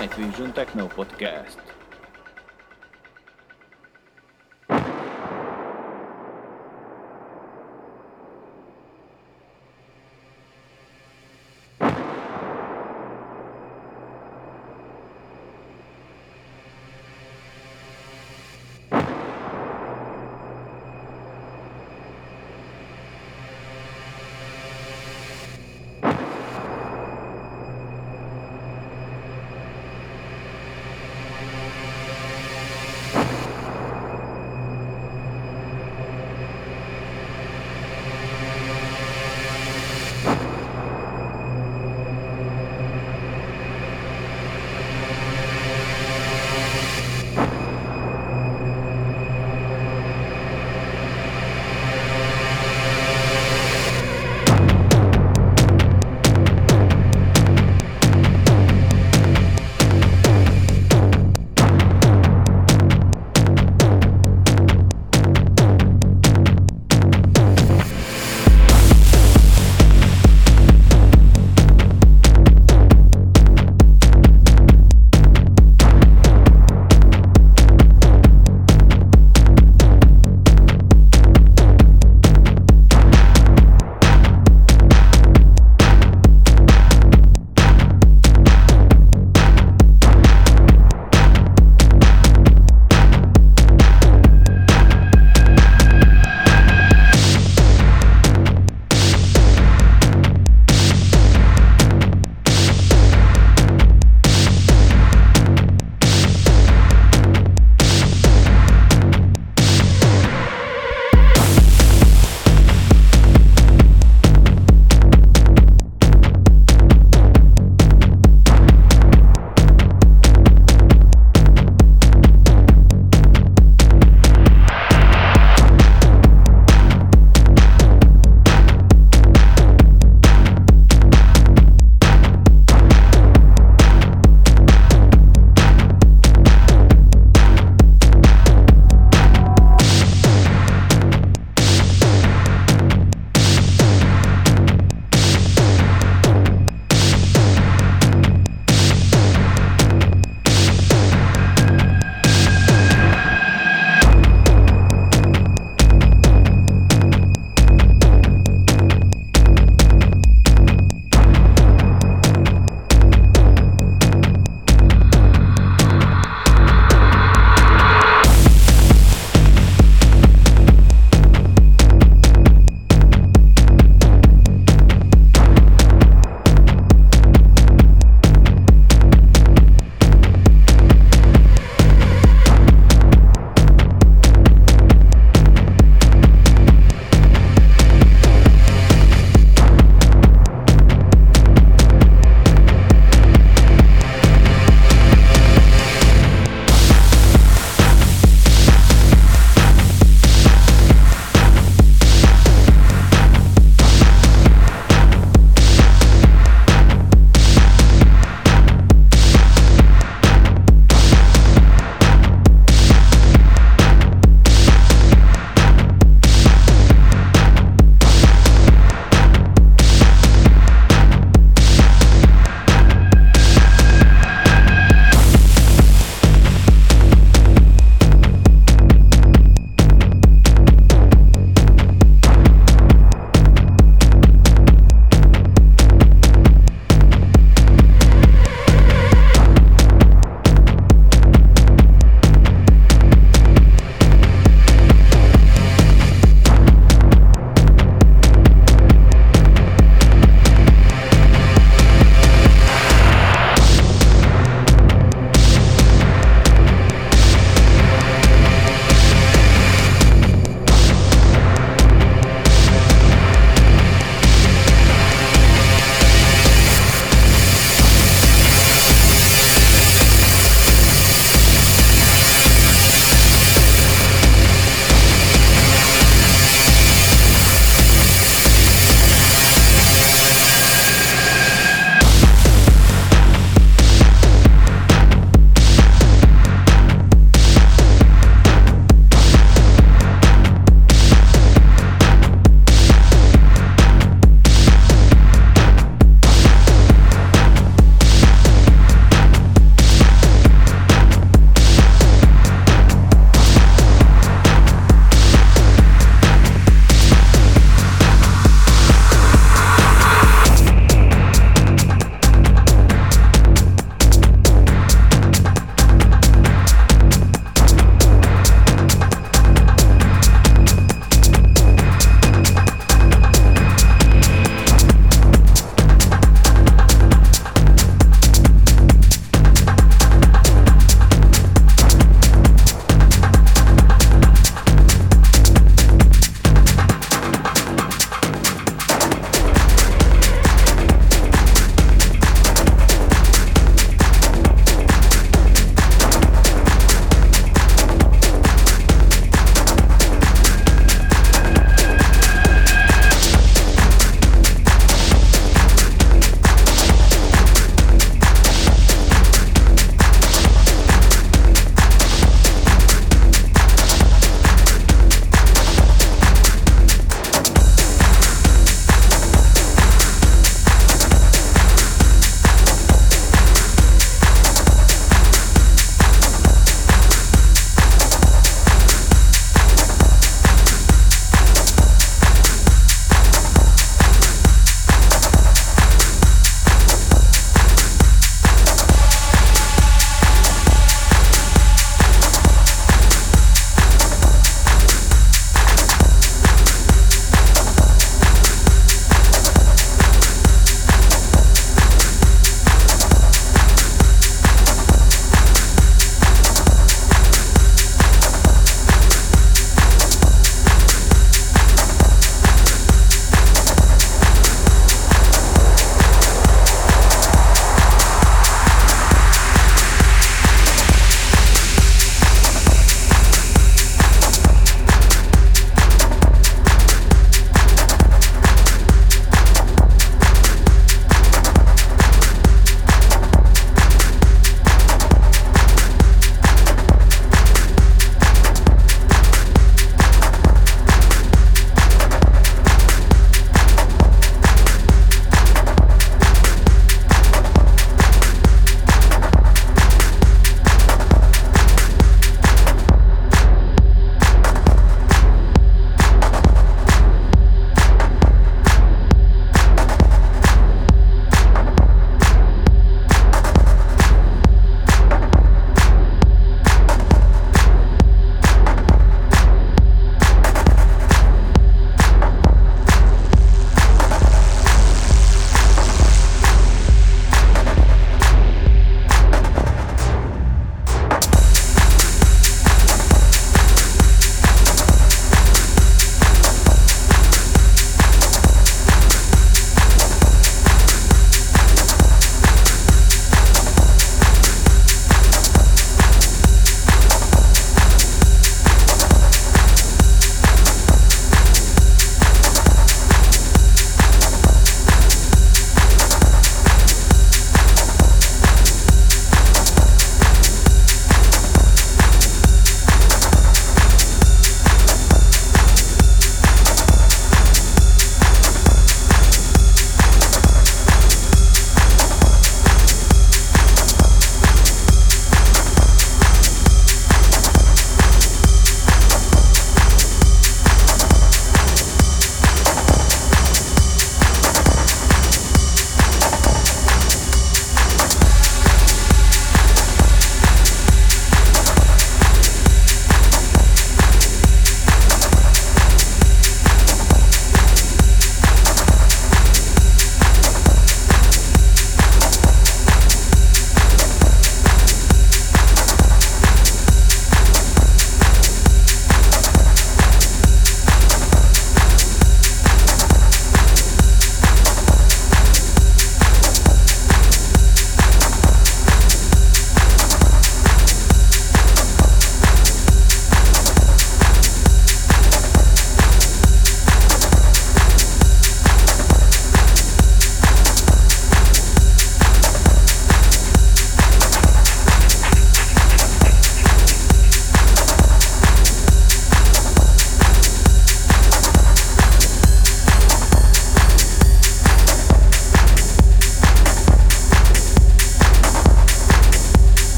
Night Vision Techno Podcast.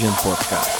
The podcast.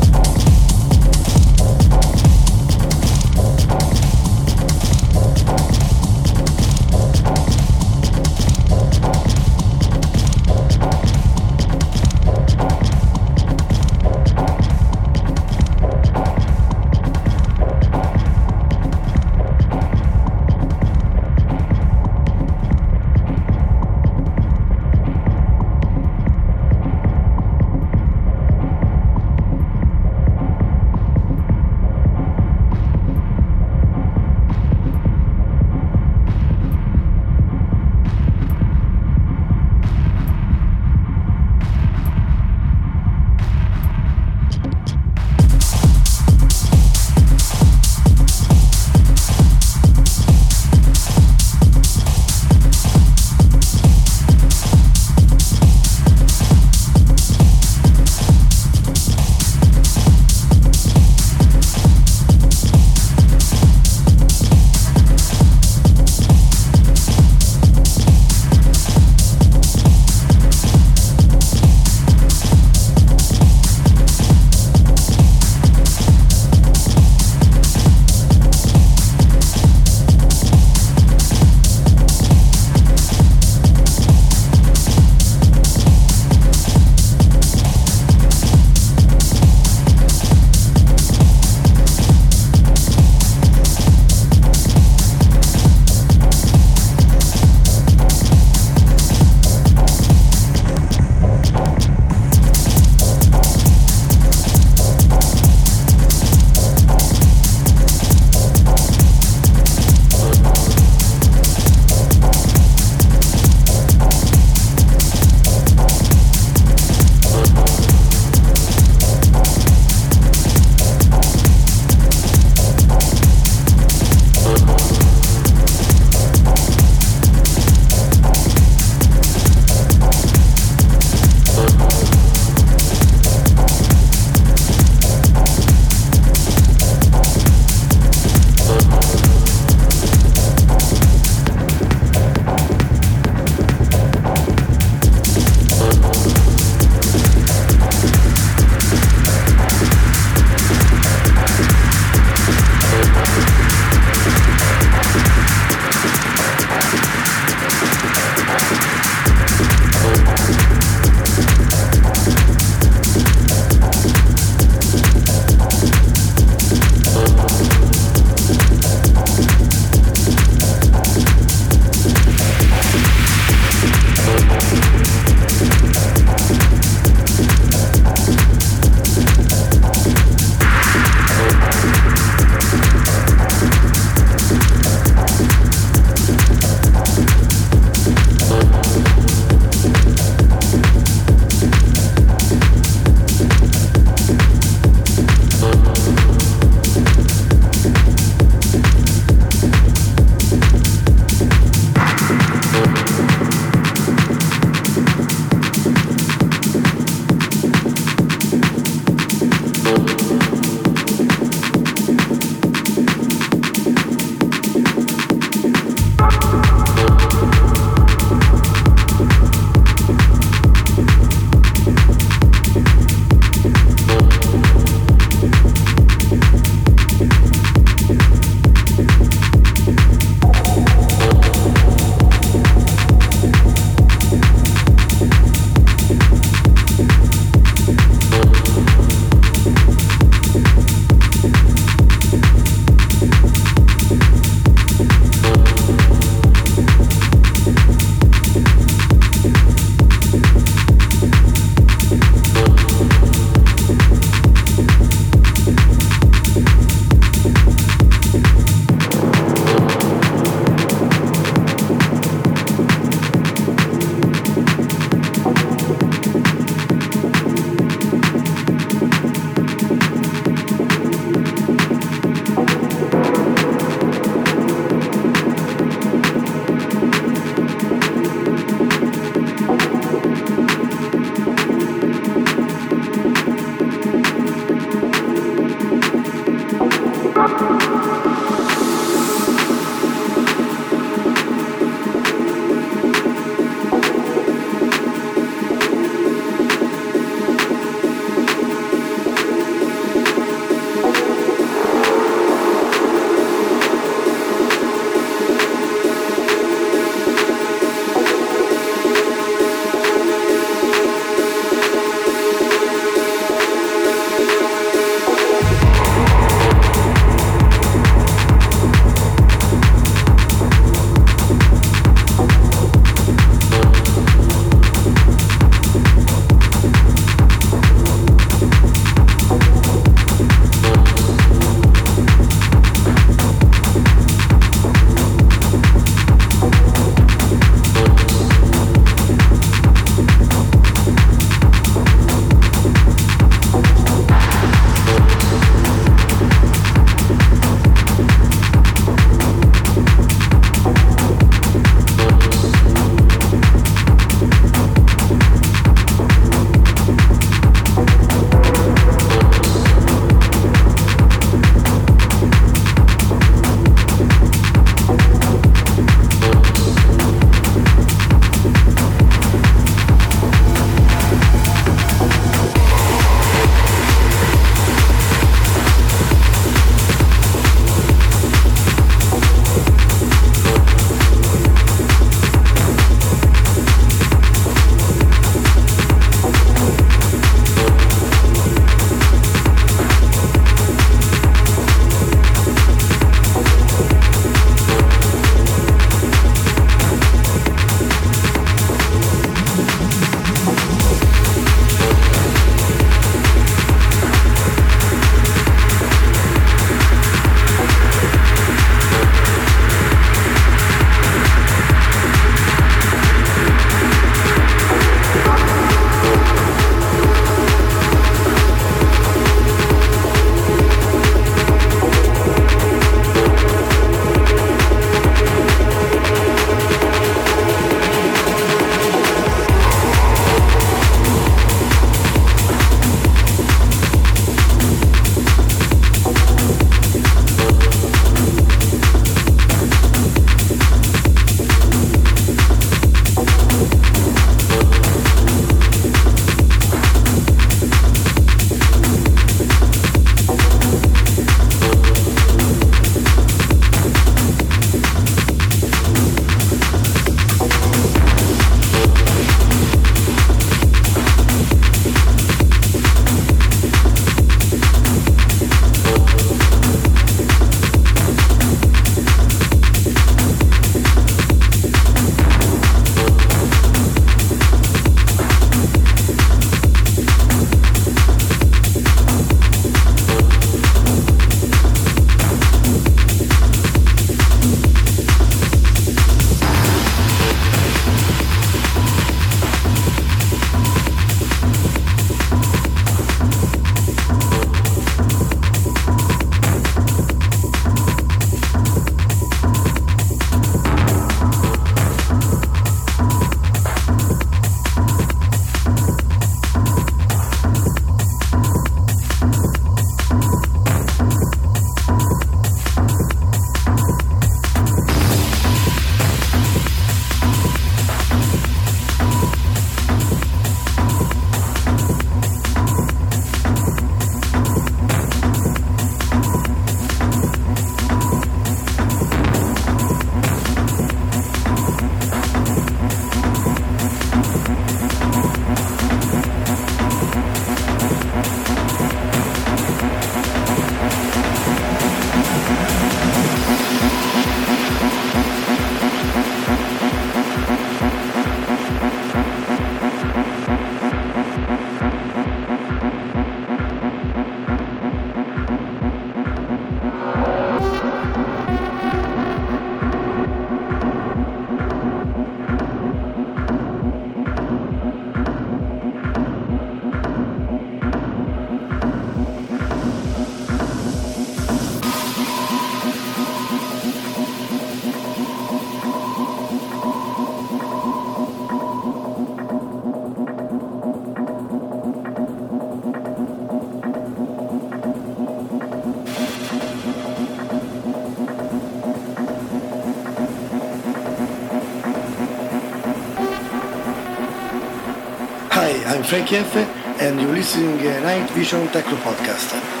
Frankie F, and you're listening to Night Vision Techno Podcast.